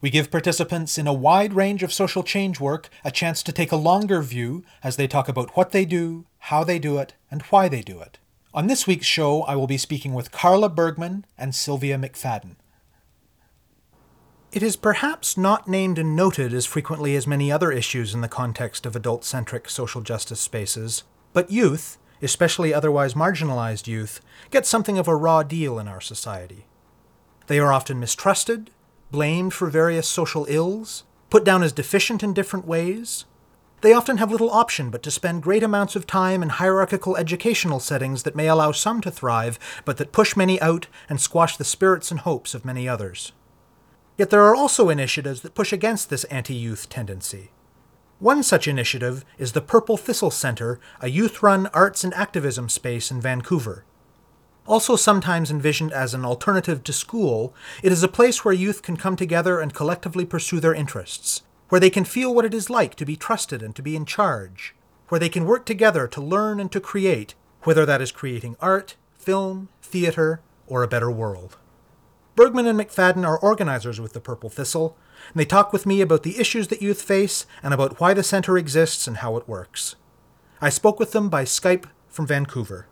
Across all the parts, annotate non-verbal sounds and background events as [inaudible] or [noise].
We give participants in a wide range of social change work a chance to take a longer view as they talk about what they do, how they do it, and why they do it. On this week's show, I will be speaking with Carla Bergman and Sylvia McFadden. It is perhaps not named and noted as frequently as many other issues in the context of adult centric social justice spaces, but youth, especially otherwise marginalized youth, get something of a raw deal in our society. They are often mistrusted, blamed for various social ills, put down as deficient in different ways. They often have little option but to spend great amounts of time in hierarchical educational settings that may allow some to thrive, but that push many out and squash the spirits and hopes of many others. Yet there are also initiatives that push against this anti youth tendency. One such initiative is the Purple Thistle Centre, a youth run arts and activism space in Vancouver. Also, sometimes envisioned as an alternative to school, it is a place where youth can come together and collectively pursue their interests, where they can feel what it is like to be trusted and to be in charge, where they can work together to learn and to create, whether that is creating art, film, theatre, or a better world. Bergman and McFadden are organizers with the Purple Thistle, and they talk with me about the issues that youth face and about why the center exists and how it works. I spoke with them by Skype from Vancouver.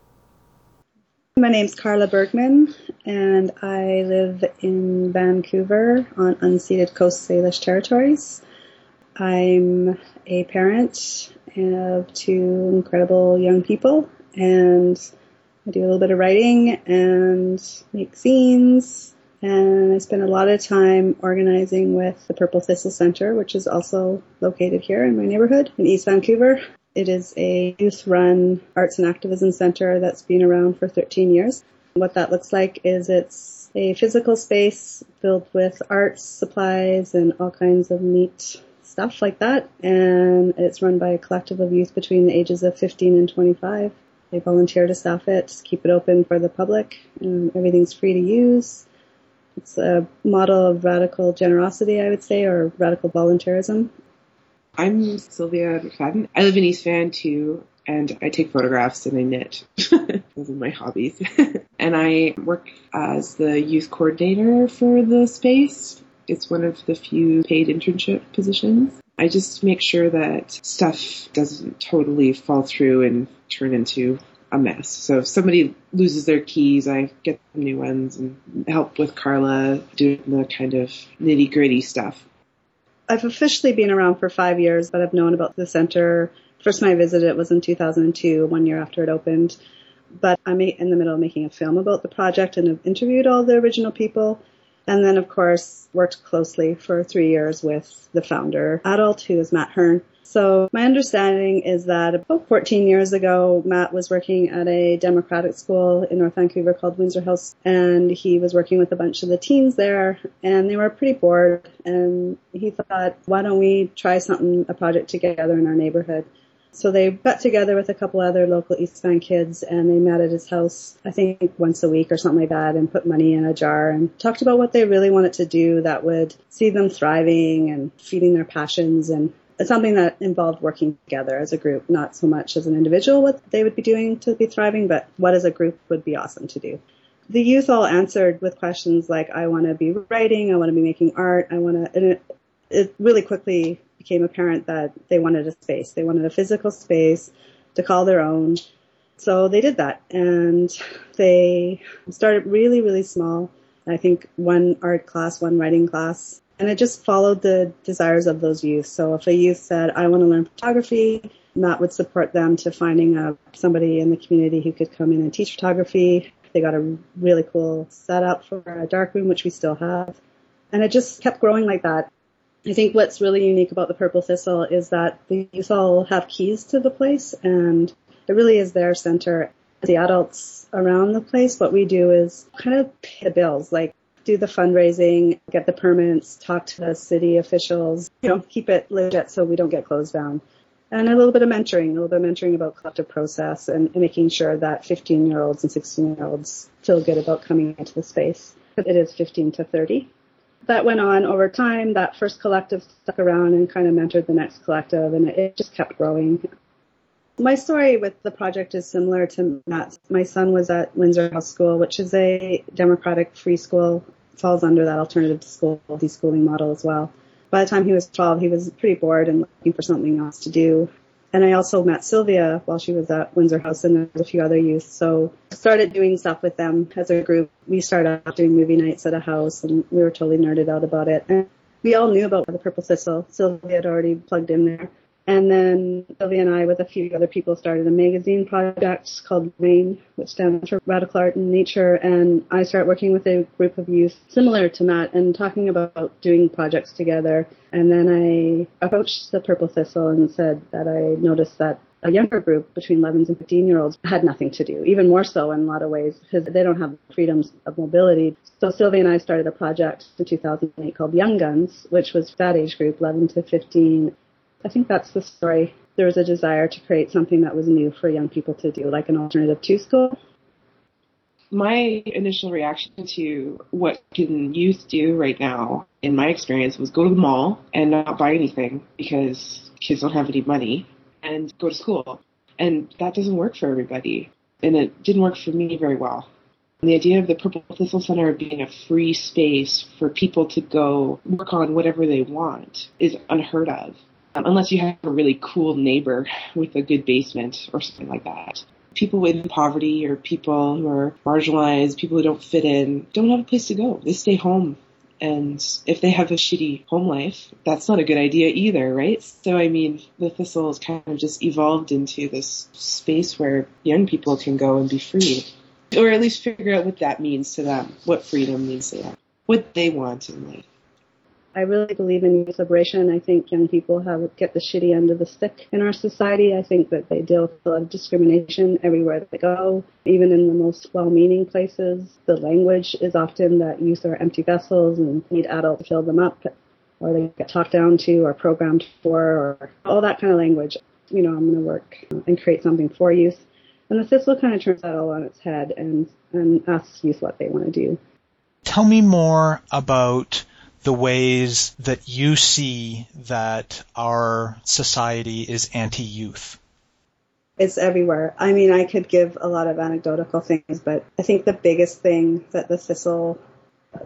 My name's Carla Bergman, and I live in Vancouver on unceded Coast Salish territories. I'm a parent of two incredible young people, and I do a little bit of writing and make scenes. And I spend a lot of time organizing with the Purple Thistle Center, which is also located here in my neighborhood in East Vancouver. It is a youth run arts and activism center that's been around for 13 years. What that looks like is it's a physical space filled with arts, supplies, and all kinds of neat stuff like that. And it's run by a collective of youth between the ages of 15 and 25. They volunteer to staff it, keep it open for the public, everything's free to use. It's a model of radical generosity, I would say, or radical volunteerism. I'm Sylvia McFadden. I live in East Van too, and I take photographs and I knit. [laughs] Those are my hobbies. [laughs] and I work as the youth coordinator for the space. It's one of the few paid internship positions. I just make sure that stuff doesn't totally fall through and turn into a mess. So if somebody loses their keys, I get them new ones and help with Carla doing the kind of nitty gritty stuff. I've officially been around for five years, but I've known about the center. First time I visited it was in 2002, one year after it opened. But I'm in the middle of making a film about the project and have interviewed all the original people. And then, of course, worked closely for three years with the founder, adult, who is Matt Hern. So my understanding is that about 14 years ago, Matt was working at a democratic school in North Vancouver called Windsor House, and he was working with a bunch of the teens there, and they were pretty bored, and he thought, why don't we try something, a project together in our neighborhood? So they got together with a couple other local East Van kids and they met at his house, I think once a week or something like that and put money in a jar and talked about what they really wanted to do that would see them thriving and feeding their passions and something that involved working together as a group, not so much as an individual what they would be doing to be thriving, but what as a group would be awesome to do. The youth all answered with questions like, I want to be writing, I want to be making art, I want to, and it, it really quickly became apparent that they wanted a space. They wanted a physical space to call their own. So they did that and they started really, really small. I think one art class, one writing class, and it just followed the desires of those youth. So if a youth said, I want to learn photography, Matt would support them to finding a, somebody in the community who could come in and teach photography. They got a really cool setup for a darkroom, which we still have. And it just kept growing like that. I think what's really unique about the Purple Thistle is that the youth all have keys to the place and it really is their center. The adults around the place, what we do is kind of pay the bills. Like do the fundraising, get the permits, talk to the city officials, you know, keep it legit so we don't get closed down. And a little bit of mentoring, a little bit of mentoring about collective process and, and making sure that 15 year olds and 16 year olds feel good about coming into the space. It is 15 to 30 that went on over time. That first collective stuck around and kind of mentored the next collective, and it, just kept growing. My story with the project is similar to Matt's. My son was at Windsor House School, which is a democratic free school, falls under that alternative school deschooling model as well. By the time he was 12, he was pretty bored and looking for something else to do. And I also met Sylvia while she was at Windsor House and there was a few other youth. So started doing stuff with them as a group. We started off doing movie nights at a house and we were totally nerded out about it. And we all knew about the Purple Thistle. Sylvia had already plugged in there. And then Sylvia and I, with a few other people, started a magazine project called RAIN, which stands for Radical Art and Nature. And I started working with a group of youth similar to Matt and talking about doing projects together. And then I approached the Purple Thistle and said that I noticed that a younger group between 11 and 15 year olds had nothing to do, even more so in a lot of ways because they don't have freedoms of mobility. So Sylvia and I started a project in 2008 called Young Guns, which was that age group, 11 to 15. I think that's the story. There was a desire to create something that was new for young people to do, like an alternative to school. My initial reaction to what can youth do right now, in my experience, was go to the mall and not buy anything because kids don't have any money and go to school. And that doesn't work for everybody. And it didn't work for me very well. The idea of the Purple Thistle Center being a free space for people to go work on whatever they want is unheard of Um, unless you have a really cool neighbor with a good basement or something like that. People in poverty or people who are marginalized, people who don't fit in, don't have a place to go. They stay home. And if they have a shitty home life, that's not a good idea either, right? So, I mean, the Thistle kind of just evolved into this space where young people can go and be free. Or at least figure out what that means to them, what freedom means to them, what they want in life. I really believe in youth liberation. I think young people have get the shitty end of the stick in our society. I think that they deal with a lot of discrimination everywhere they go, even in the most well-meaning places. The language is often that youth are empty vessels and need adults to fill them up, or they get talked down to or programmed for, or all that kind of language. You know, I'm going to work and create something for youth. And the Thistle kind of turns that all on its head and, and asks youth what they want to do. Tell me more about the ways that you see that our society is anti-youth? It's everywhere. I mean, I could give a lot of anecdotal things, but I think the biggest thing that the thistle,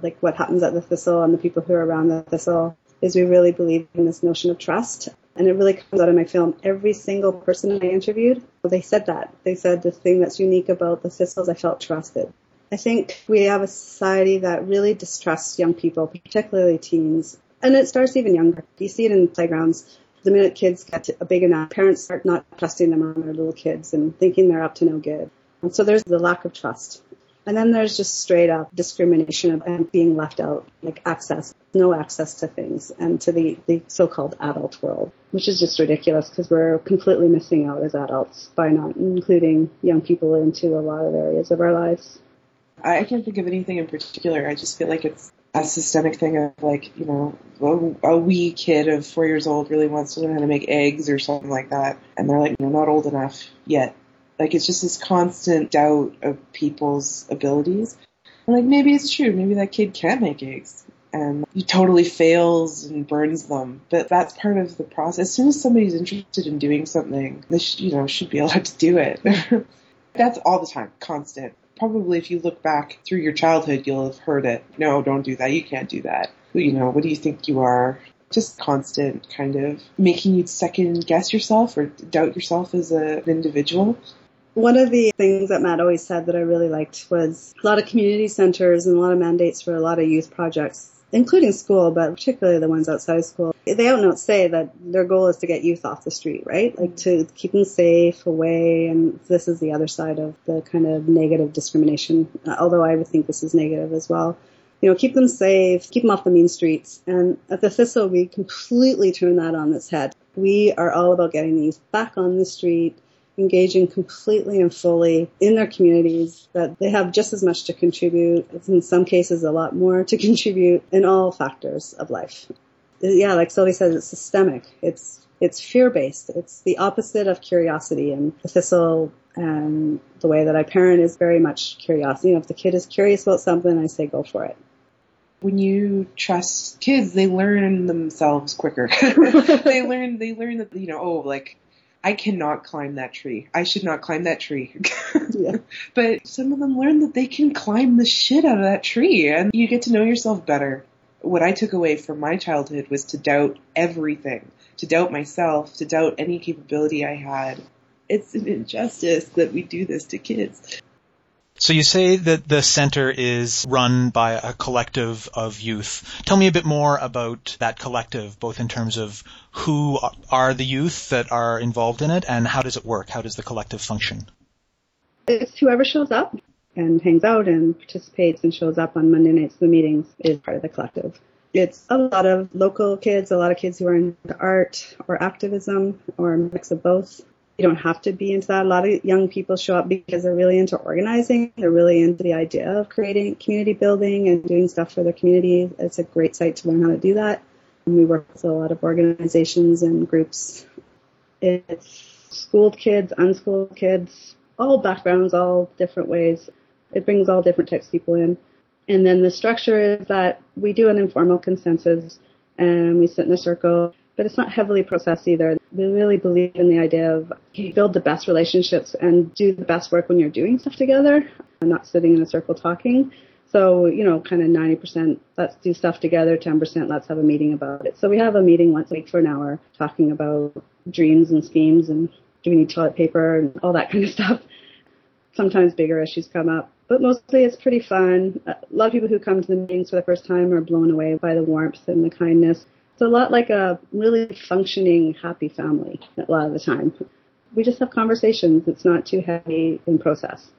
like what happens at the thistle and the people who are around the thistle, is we really believe in this notion of trust. And it really comes out in my film. Every single person I interviewed, they said that. They said the thing that's unique about the thistles, I felt trusted. I think we have a society that really distrusts young people, particularly teens. And it starts even younger. You see it in playgrounds. The minute kids get big enough, parents start not trusting them around their little kids and thinking they're up to no good. And so there's the lack of trust. And then there's just straight up discrimination and being left out, like access, no access to things and to the, the so-called adult world, which is just ridiculous because we're completely missing out as adults by not including young people into a lot of areas of our lives. I can't think of anything in particular. I just feel like it's a systemic thing of like, you know, a, a wee kid of four years old really wants to learn how to make eggs or something like that. And they're like, know, not old enough yet. Like it's just this constant doubt of people's abilities. And like maybe it's true. Maybe that kid can make eggs and he totally fails and burns them. But that's part of the process. As soon as somebody's interested in doing something, they should, you know, should be allowed to do it. [laughs] that's all the time, constant probably if you look back through your childhood, you'll have heard it. No, don't do that. You can't do that. You know, what do you think you are? Just constant kind of making you second guess yourself or doubt yourself as a, an individual. One of the things that Matt always said that I really liked was a lot of community centers and a lot of mandates for a lot of youth projects including school, but particularly the ones outside school, they and say that their goal is to get youth off the street, right? Like to keep them safe, away, and this is the other side of the kind of negative discrimination, although I would think this is negative as well. You know, keep them safe, keep them off the mean streets. And at the Thistle, we completely turn that on its head. We are all about getting the youth back on the street, engaging completely and fully in their communities, that they have just as much to contribute, in some cases a lot more to [laughs] contribute in all factors of life. Yeah, like Sylvie says, it's systemic. It's it's fear based. It's the opposite of curiosity. And the thistle and the way that I parent is very much curiosity. You know, if the kid is curious about something, I say go for it. When you trust kids, they learn themselves quicker. [laughs] [laughs] they learn they learn that you know, oh, like I cannot climb that tree. I should not climb that tree. [laughs] yeah. But some of them learn that they can climb the shit out of that tree and you get to know yourself better. What I took away from my childhood was to doubt everything, to doubt myself, to doubt any capability I had. It's an injustice that we do this to kids. So you say that the center is run by a collective of youth. Tell me a bit more about that collective, both in terms of who are the youth that are involved in it and how does it work? How does the collective function? It's whoever shows up and hangs out and participates and shows up on Monday nights the meetings is part of the collective. It's a lot of local kids, a lot of kids who are into art or activism or a mix of both you don't have to be into that. A lot of young people show up because they're really into organizing. They're really into the idea of creating community building and doing stuff for their community. It's a great site to learn how to do that. And we work with a lot of organizations and groups. It's schooled kids, unschooled kids, all backgrounds, all different ways. It brings all different types of people in. And then the structure is that we do an informal consensus and we sit in a circle but it's not heavily processed either. We really believe in the idea of you build the best relationships and do the best work when you're doing stuff together and not sitting in a circle talking. So, you know, kind of 90% let's do stuff together, 10% let's have a meeting about it. So we have a meeting once a week for an hour talking about dreams and schemes and do we need toilet paper and all that kind of [laughs] stuff. Sometimes bigger issues come up, but mostly it's pretty fun. A lot of people who come to the meetings for the first time are blown away by the warmth and the kindness. A lot like a really functioning, happy family a lot of the time. We just have conversations. It's not too heavy in process.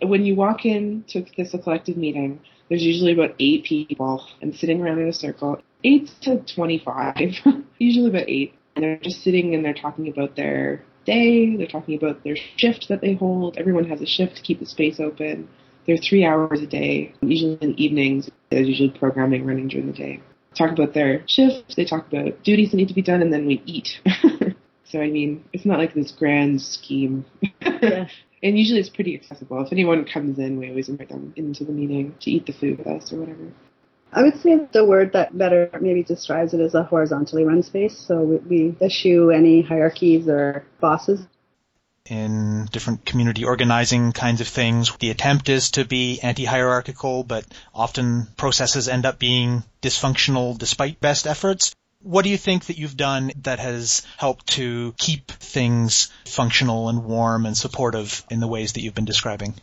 When you walk into this collective meeting, there's usually about eight people and sitting around in a circle, eight to 25, [laughs] usually about eight. And they're just sitting and they're talking about their day. They're talking about their shift that they hold. Everyone has a shift to keep the space open. They're three hours a day, usually in the evenings. There's usually programming running during the day talk about their shifts, they talk about duties that need to be done, and then we eat. [laughs] so I mean, it's not like this grand scheme. yeah. [laughs] And usually it's pretty accessible. If anyone comes in, we always invite them into the meeting to eat the food with us or whatever. I would say the word that better maybe describes it is a horizontally run space. So we, we eschew any hierarchies or bosses in different community organizing kinds of things. The attempt is to be anti-hierarchical, but often processes end up being dysfunctional despite best efforts. What do you think that you've done that has helped to keep things functional and warm and supportive in the ways that you've been describing?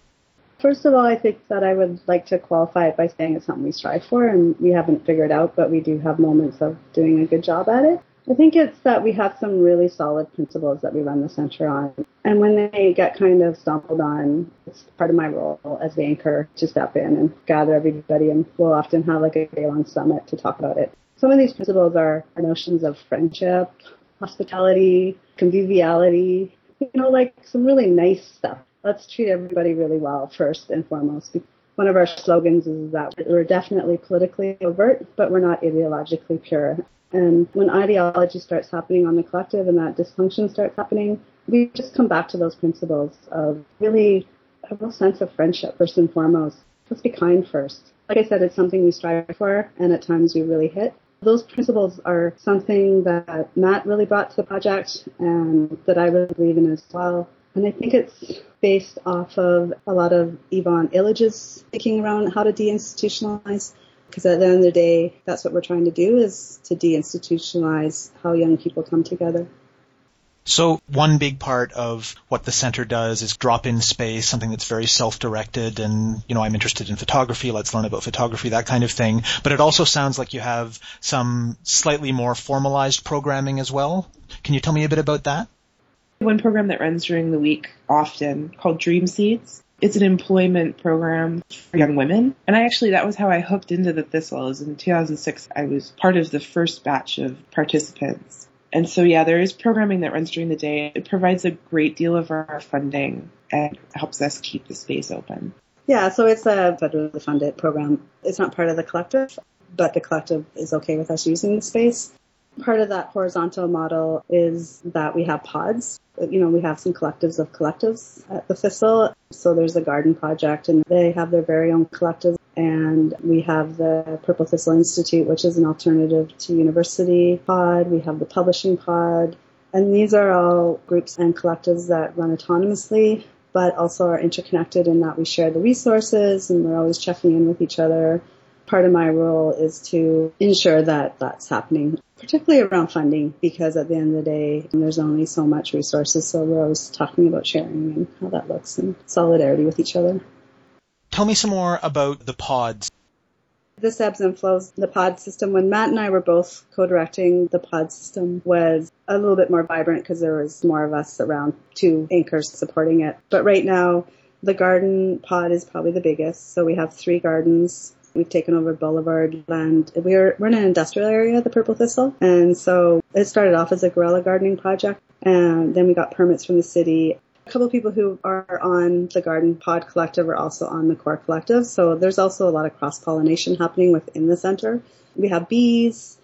First of all, I think that I would like to qualify it by saying it's something we strive for and we haven't figured out, but we do have moments of doing a good job at it. I think it's that we have some really solid principles that we run the center on. And when they get kind of stumbled on, it's part of my role as the anchor to step in and gather everybody and we'll often have like a day long summit to talk about it. Some of these principles are, notions of friendship, hospitality, conviviality, you know, like some really nice stuff. Let's treat everybody really well first and foremost. One of our slogans is that we're definitely politically overt, but we're not ideologically pure. And when ideology starts happening on the collective and that dysfunction starts happening, we just come back to those principles of really a real sense of friendship first and foremost. Let's be kind first. Like I said, it's something we strive for and at times we really hit. Those principles are something that Matt really brought to the project and that I really believe in as well. And I think it's based off of a lot of Ivan Illich's thinking around how to deinstitutionalize because at the end of the day, that's what we're trying to do is to deinstitutionalize how young people come together. So one big part of what the center does is drop in space, something that's very self-directed and, you know, I'm interested in photography, let's learn about photography, that kind of thing. But it also sounds like you have some slightly more formalized programming as well. Can you tell me a bit about that? One program that runs during the week often called Dream Seeds it's an employment program for young women. And I actually, that was how I hooked into the Thistle. Is in 2006, I was part of the first batch of participants. And so, yeah, there is programming that runs during the day. It provides a great deal of our funding and helps us keep the space open. Yeah, so it's a federally funded program. It's not part of the collective, but the collective is okay with us using the space. Part of that horizontal model is that we have pods. You know, we have some collectives of collectives at the Thistle. So there's a garden project and they have their very own collective. And we have the Purple Thistle Institute, which is an alternative to university pod. We have the publishing pod. And these are all groups and collectives that run autonomously, but also are interconnected in that we share the resources and we're always checking in with each other. Part of my role is to ensure that that's happening particularly around funding, because at the end of the day, there's only so much resources. So we're always talking about sharing and how that looks and solidarity with each other. Tell me some more about the pods. This ebbs and flows the pod system. When Matt and I were both co-directing, the pod system was a little bit more vibrant because there was more of us around two anchors supporting it. But right now, the garden pod is probably the biggest. So we have three gardens We've taken over Boulevard land. We're, we're in an industrial area, the Purple Thistle. And so it started off as a guerrilla gardening project. And then we got permits from the city. A couple of people who are on the Garden Pod Collective are also on the Core Collective. So there's also a lot of cross pollination happening within the center. We have bees,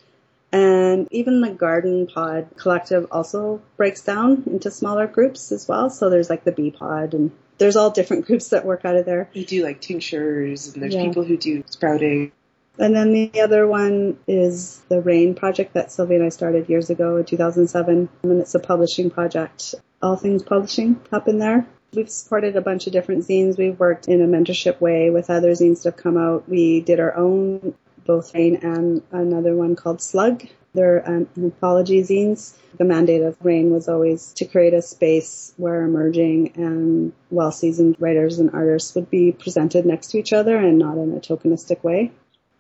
and even the Garden Pod Collective also breaks down into smaller groups as well. So there's like the bee pod and there's all different [laughs] groups that work out of there. We do like tinctures, and there's yeah. people who do sprouting. And then the other one is the RAIN project that Sylvia and I started years ago in 2007. And it's a publishing project. All things publishing happen there. We've supported a bunch of different zines. We've worked in a mentorship way with other zines that have come out. We did our own, both RAIN and another one called Slug, they're um, anthology zines. The mandate of RAIN was always to create a space where emerging and well-seasoned writers and artists would be presented next to each other and not in a tokenistic way.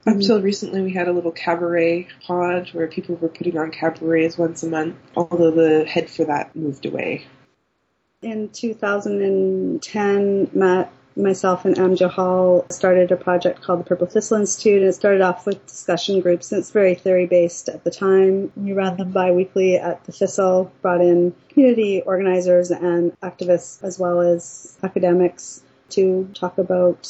Up until recently, we had a little cabaret pod where people were putting on cabarets once a month, although the head for that moved away. In 2010, Matt myself and Am Johal started a project called the Purple Thistle Institute, and it started off with discussion groups, and it's very theory based at the time. We ran them bi-weekly at the Thistle, brought in community organizers and activists as well as academics to talk about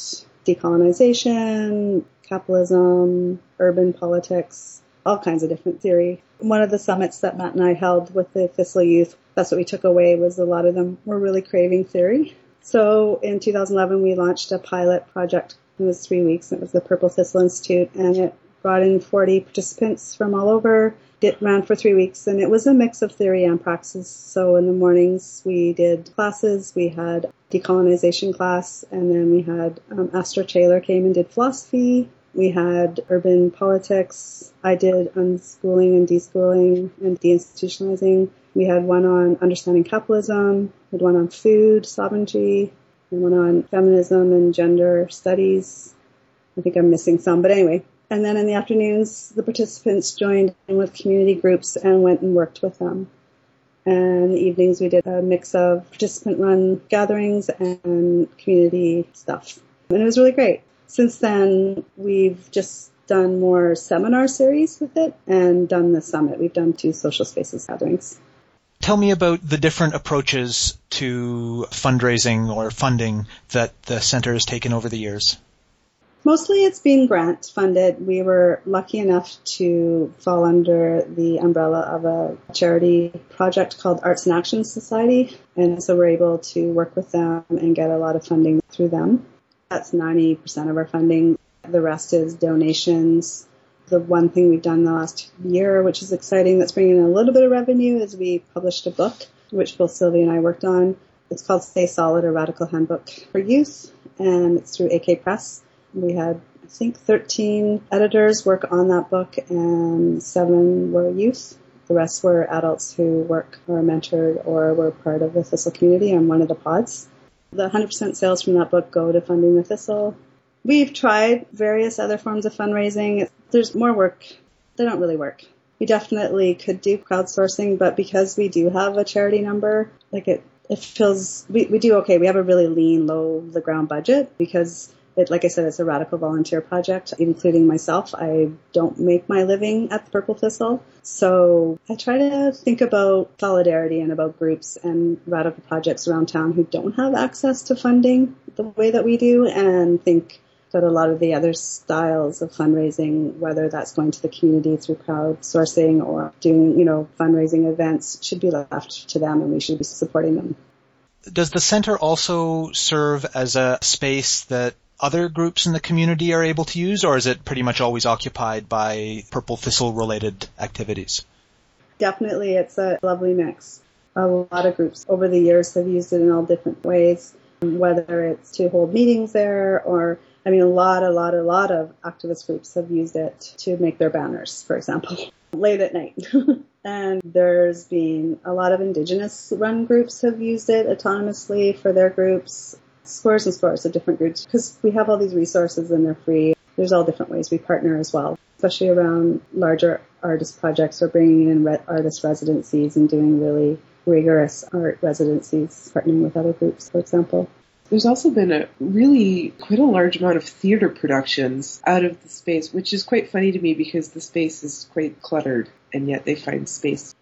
decolonization, capitalism, urban politics, all kinds of different theory. One of the summits that Matt and I held with the Thistle youth, that's what we took away was a lot of them were really craving theory so in 2011, we launched a pilot project. It was three weeks. It was the Purple Thistle Institute, and it brought in 40 participants from all over. It ran for three weeks, and it was a mix of theory and praxis. So in the mornings, we did classes. We had decolonization class, and then we had um, Astra Taylor came and did philosophy. We had urban politics. I did unschooling and deschooling and deinstitutionalizing. We had one on understanding capitalism, we had one on food sovereignty, and one on feminism and gender studies. I think I'm missing some, but anyway. And then in the afternoons, the participants joined in with community groups and went and worked with them. And the evenings, we did a mix of participant run gatherings and community stuff. And it was really great. Since then, we've just done more seminar series with it and done the summit. We've done two social spaces gatherings. Tell me about the different approaches to fundraising or funding that the center has taken over the years. Mostly it's been grant funded. We were lucky enough to fall under the umbrella of a charity project called Arts and Action Society. And so we're able to work with them and get a lot of funding through them. That's 90% of our funding. The rest is donations, the one thing we've done the last year, which is exciting, that's bringing in a little bit of revenue, is we published a book, which both Sylvia and I worked on. It's called Stay Solid, a Radical Handbook for Youth, and it's through AK Press. We had, I think, 13 editors work on that book, and seven were youth. The rest were adults who work or mentored or were part of the Thistle community on one of the pods. The 100% sales from that book go to funding the Thistle. We've tried various other forms of fundraising. There's more work. They don't really work. We definitely could do crowdsourcing, but because we do have a charity number, like it, it feels, we, we do okay. We have a really lean, low, the ground budget because It, like I said, it's a radical volunteer project, including myself. I don't make my living at the Purple Thistle. So I try to think about solidarity and about groups and radical projects around town who don't have access to funding the way that we do and think that a lot of the other styles of fundraising, whether that's going to the community through crowdsourcing or doing, you know, fundraising events, should be left to them and we should be supporting them. Does the center also serve as a space that other groups in the community are able to use, or is it pretty much always occupied by Purple Thistle related activities? Definitely, it's a lovely mix. A lot of groups over the years have used it in all different ways, whether it's to hold meetings there or I mean, a lot, a lot, a lot of activist groups have used it to make their banners, for example, [laughs] late at night. [laughs] and there's been a lot of indigenous run groups have used it autonomously for their groups, scores and scores of different groups, because we have all these resources and they're free. There's all different ways we partner as well, especially around larger artist projects or bringing in re- artist residencies and doing really rigorous art residencies, partnering with other groups, for example. There's also been a really quite a large amount of theater productions out of the space, which is quite funny to me because the space is quite cluttered and yet they find space.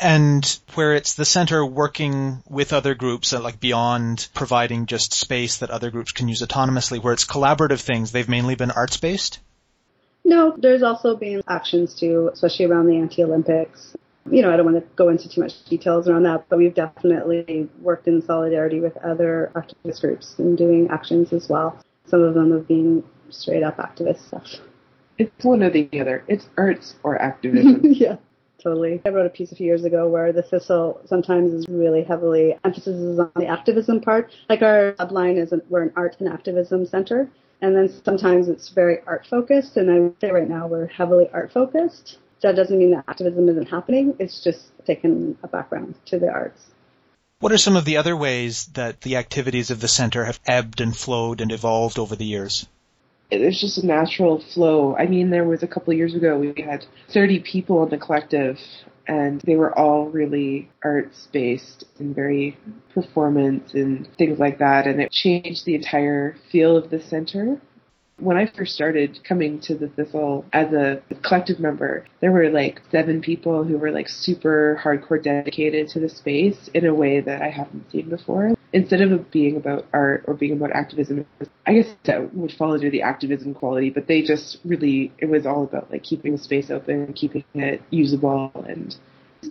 And where it's the center working with other groups, uh, like beyond providing just space that other groups can use autonomously, where it's collaborative things, they've mainly been arts based? No, there's also been actions too, especially around the anti-Olympics you know, I don't want to go into too much details around that, but we've definitely worked in solidarity with other activist groups and doing actions as well. Some of them have been straight up activist stuff. It's one or the other. It's arts or activism. [laughs] yeah, totally. I wrote a piece a few years ago where the thistle sometimes is really heavily emphasis is on the activism part. Like our subline is an, we're an art and activism center. And then sometimes it's very art focused, and I would say right now we're heavily art focused that doesn't mean that activism isn't happening. It's just taken a background to the arts. What are some of the other ways that the activities of the center have ebbed and flowed and evolved over the years? It's just a natural flow. I mean, there was a couple years ago we had 30 people in the collective and they were all really arts based and very performance and things like that and it changed the entire feel of the center when I first started coming to the Thistle as a collective member, there were like seven people who were like super hardcore dedicated to the space in a way that I haven't seen before. Instead of being about art or being about activism, I guess that would fall under the activism quality, but they just really, it was all about like keeping the space open, keeping it usable and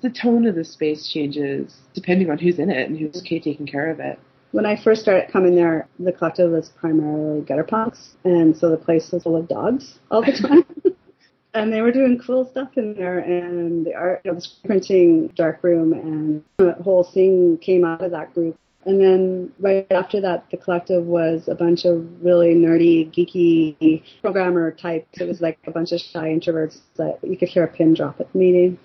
the tone of the space changes depending on who's in it and who's taking care of it. When I first started coming there, the collective was primarily gutter punks, and so the place was full of dogs all the time. [laughs] and they were doing cool stuff in there, and the art, you know, the printing dark room, and the whole thing came out of that group. And then right after that, the collective was a bunch of really nerdy, geeky programmer types. It was like a bunch of shy introverts that you could hear a pin drop at the meeting.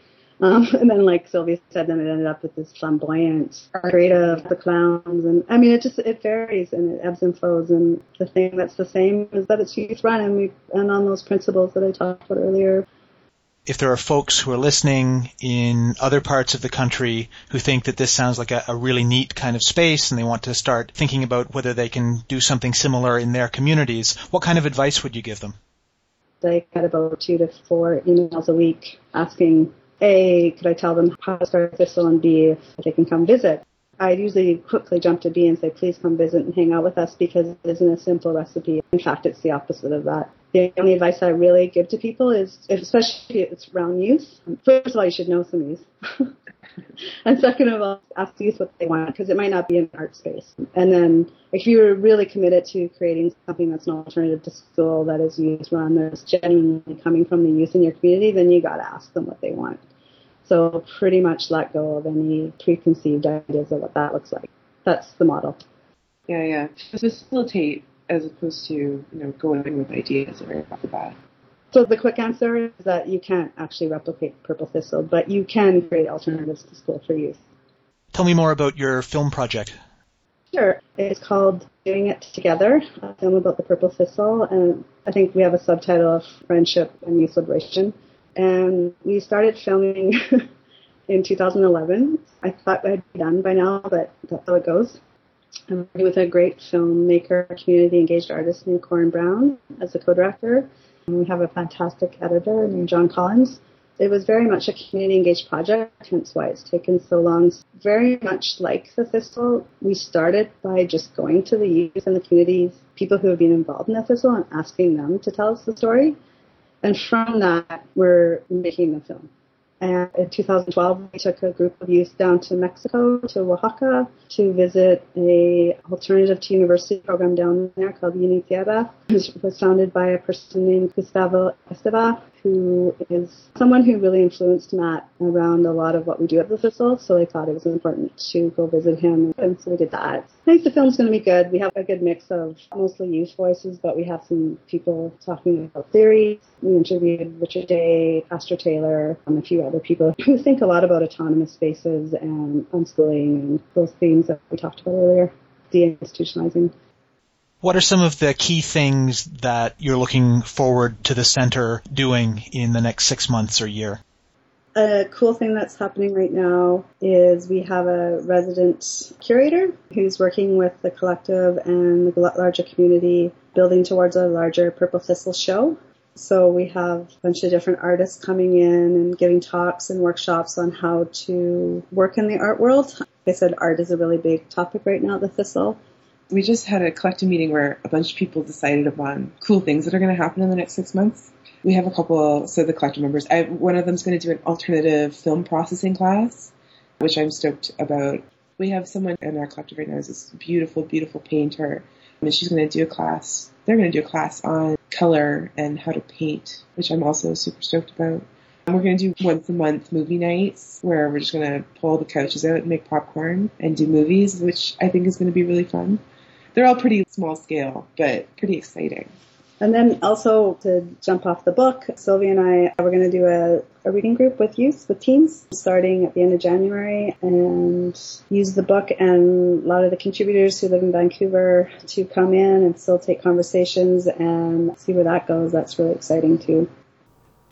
Um, [laughs] and then, like Sylvia said, then it ended up with this flamboyant, creative, the clowns, and I mean, it just it varies and it ebbs and flows. And the thing that's the same is that it's youth run, and we and on those principles that I talked about earlier. If there are folks who are listening in other parts of the country who think that this sounds like a, a really neat kind of space and they want to start thinking about whether they can do something similar in their communities, what kind of advice would you give them? I get about two to four emails a week asking a, could I tell them how to start Thistle, and B, if they can come visit. I usually quickly jump to B and say, please come visit and hang out with us because it isn't a simple recipe. In fact, it's the opposite of that. The only advice I really give to people is, especially if it's around youth, first of all, you should know some youth. [laughs] and second of all, ask youth what they want because it might not be an art space. And then if you're really committed to creating something that's an alternative to school that is youth run, that's genuinely coming from the youth in your community, then you got to ask them what they want. So pretty much let go of any preconceived ideas of what that looks like. That's the model. Yeah, yeah. Facilitate as opposed to you know going with ideas right off the bat. So the quick answer is that you can't actually replicate Purple Thistle, but you can create alternatives to school for youth. Tell me more about your film project. Sure. It's called Doing It Together, a film about the Purple Thistle, and I think we have a subtitle of Friendship and Youth Liberation. And we started filming [laughs] in 2011. I thought I'd be done by now, but that's how it goes. I'm working with a great filmmaker, community engaged artist named Corin Brown as a co-director. And we have a fantastic editor named John Collins. It was very much a community engaged project, hence why it's taken so long. Very much like the Thistle, we started by just going to the youth and the communities, people who have been involved in the Thistle, and asking them to tell us the story. And from that, we're making the film. And in 2012, we took a group of youth down to Mexico, to Oaxaca, to visit a alternative to university program down there called Unitierra, which was founded by a person named Gustavo Esteva, who is someone who really influenced Matt around a lot of what we do at the Thistle. So I thought it was important to go visit him, and so we did that. I think the film's going to be good. We have a good mix of mostly youth voices, but we have some people talking about theory. We interviewed Richard Day, Astra Taylor, and a few other people who think a lot about autonomous spaces and unschooling and those themes that we talked about earlier, deinstitutionalizing. What are some of the key things that you're looking forward to the center doing in the next six months or year? A cool thing that's happening right now is we have a resident curator who's working with the collective and the larger community building towards a larger Purple Thistle show. So we have a bunch of different artists coming in and giving talks and workshops on how to work in the art world. Like I said, art is a really big topic right now at the Thistle we just had a collective meeting where a bunch of people decided upon cool things that are going to happen in the next six months. We have a couple, so the collective members, I, one of them's going to do an alternative film processing class, which I'm stoked about. We have someone in our collective right now who's this beautiful, beautiful painter, and she's going to do a class. They're going to do a class on color and how to paint, which I'm also super stoked about. We're going to do once a month movie nights where we're just going to pull the couches out and make popcorn and do movies, which I think is going to be really fun they're all pretty small scale, but pretty exciting. And then also to jump off the book, Sylvia and I we're going to do a, a reading group with youth, with teens, starting at the end of January, and use the book and a lot of the contributors who live in Vancouver to come in and facilitate conversations and see where that goes. That's really exciting too.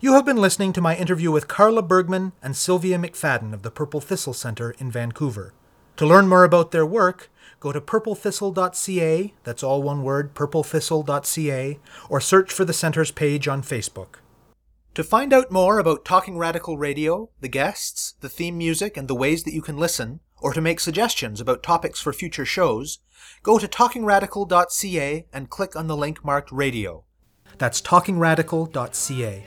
You have been listening to my interview with Carla Bergman and Sylvia McFadden of the Purple Thistle Centre in Vancouver. To learn more about their work, go to purplethistle.ca, that's all one word, purplethistle.ca, or search for the Center's page on Facebook. To find out more about Talking Radical Radio, the guests, the theme music, and the ways that you can listen, or to make suggestions about topics for future shows, go to talkingradical.ca and click on the link marked radio. That's talkingradical.ca.